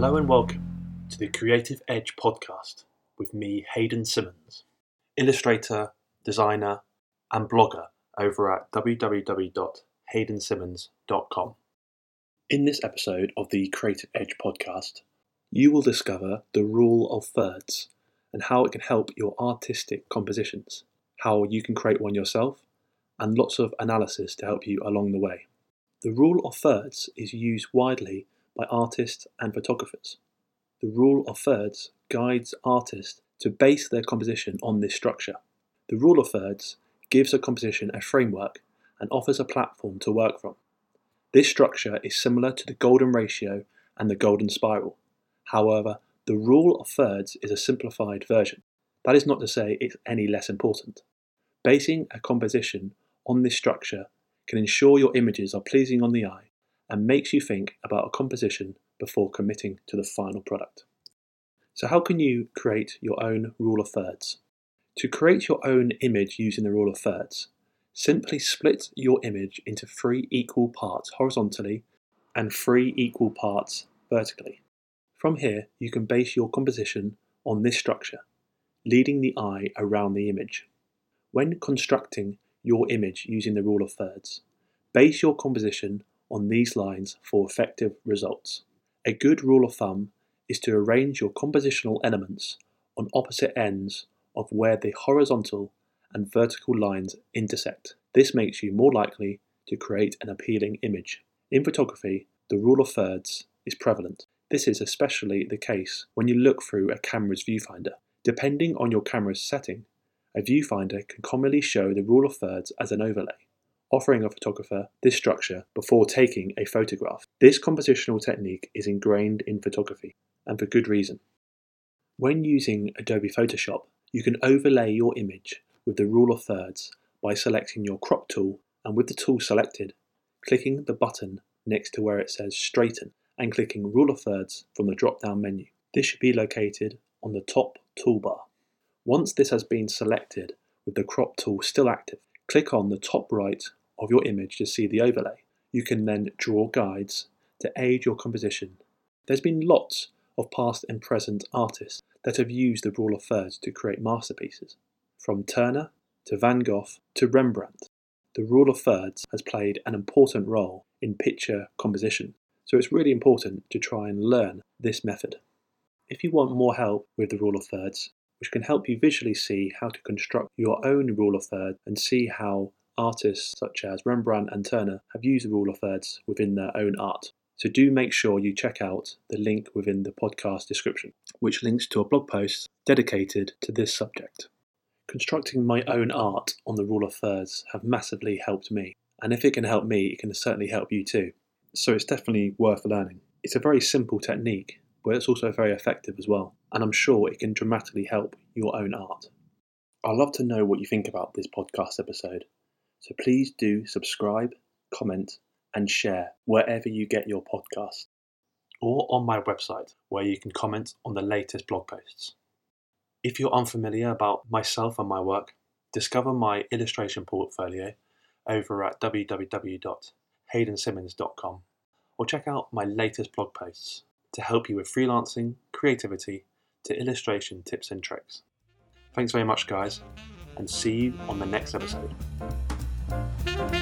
Hello and welcome to the Creative Edge podcast with me, Haydn Symons, illustrator, designer, and blogger over at www.haydnsymons.com. In this episode of the Creative Edge podcast, you will discover the rule of thirds and how it can help your artistic compositions, how you can create one yourself, and lots of analysis to help you along the way. The rule of thirds is used widely by artists and photographers. The rule of thirds guides artists to base their composition on this structure. The rule of thirds gives a composition a framework and offers a platform to work from. This structure is similar to the golden ratio and the golden spiral. However, the rule of thirds is a simplified version. That is not to say it's any less important. Basing a composition on this structure can ensure your images are pleasing on the eye and makes you think about a composition before committing to the final product. So, how can you create your own rule of thirds? To create your own image using the rule of thirds, simply split your image into three equal parts horizontally and three equal parts vertically. From here, you can base your composition on this structure, leading the eye around the image. When constructing your image using the rule of thirds, base your composition on these lines for effective results. A good rule of thumb is to arrange your compositional elements on opposite ends of where the horizontal and vertical lines intersect. This makes you more likely to create an appealing image. In photography, the rule of thirds is prevalent. This is especially the case when you look through a camera's viewfinder. Depending on your camera's setting, a viewfinder can commonly show the rule of thirds as an overlay offering a photographer this structure before taking a photograph. This compositional technique is ingrained in photography, and for good reason. When using Adobe Photoshop, you can overlay your image with the rule of thirds by selecting your crop tool and with the tool selected, clicking the button next to where it says straighten and clicking rule of thirds from the drop down menu. This should be located on the top toolbar. Once this has been selected with the crop tool still active, click on the top right of your image to see the overlay. You can then draw guides to aid your composition. There's been lots of past and present artists that have used the rule of thirds to create masterpieces. From Turner to Van Gogh to Rembrandt, the rule of thirds has played an important role in picture composition, so it's really important to try and learn this method. If you want more help with the rule of thirds, which can help you visually see how to construct your own rule of thirds and see how artists such as Rembrandt and Turner have used the rule of thirds within their own art. So do make sure you check out the link within the podcast description, which links to a blog post dedicated to this subject. Constructing my own art on the rule of thirds have massively helped me, and if it can help me, it can certainly help you too. So it's definitely worth learning. It's a very simple technique, but it's also very effective as well, and I'm sure it can dramatically help your own art. I'd love to know what you think about this podcast episode. So please do subscribe, comment, and share wherever you get your podcast, or on my website where you can comment on the latest blog posts. If you're unfamiliar about myself and my work, discover my illustration portfolio over at www.haydnsymons.com or check out my latest blog posts to help you with freelancing, creativity, to illustration tips and tricks. Thanks very much, guys, and see you on the next episode. You.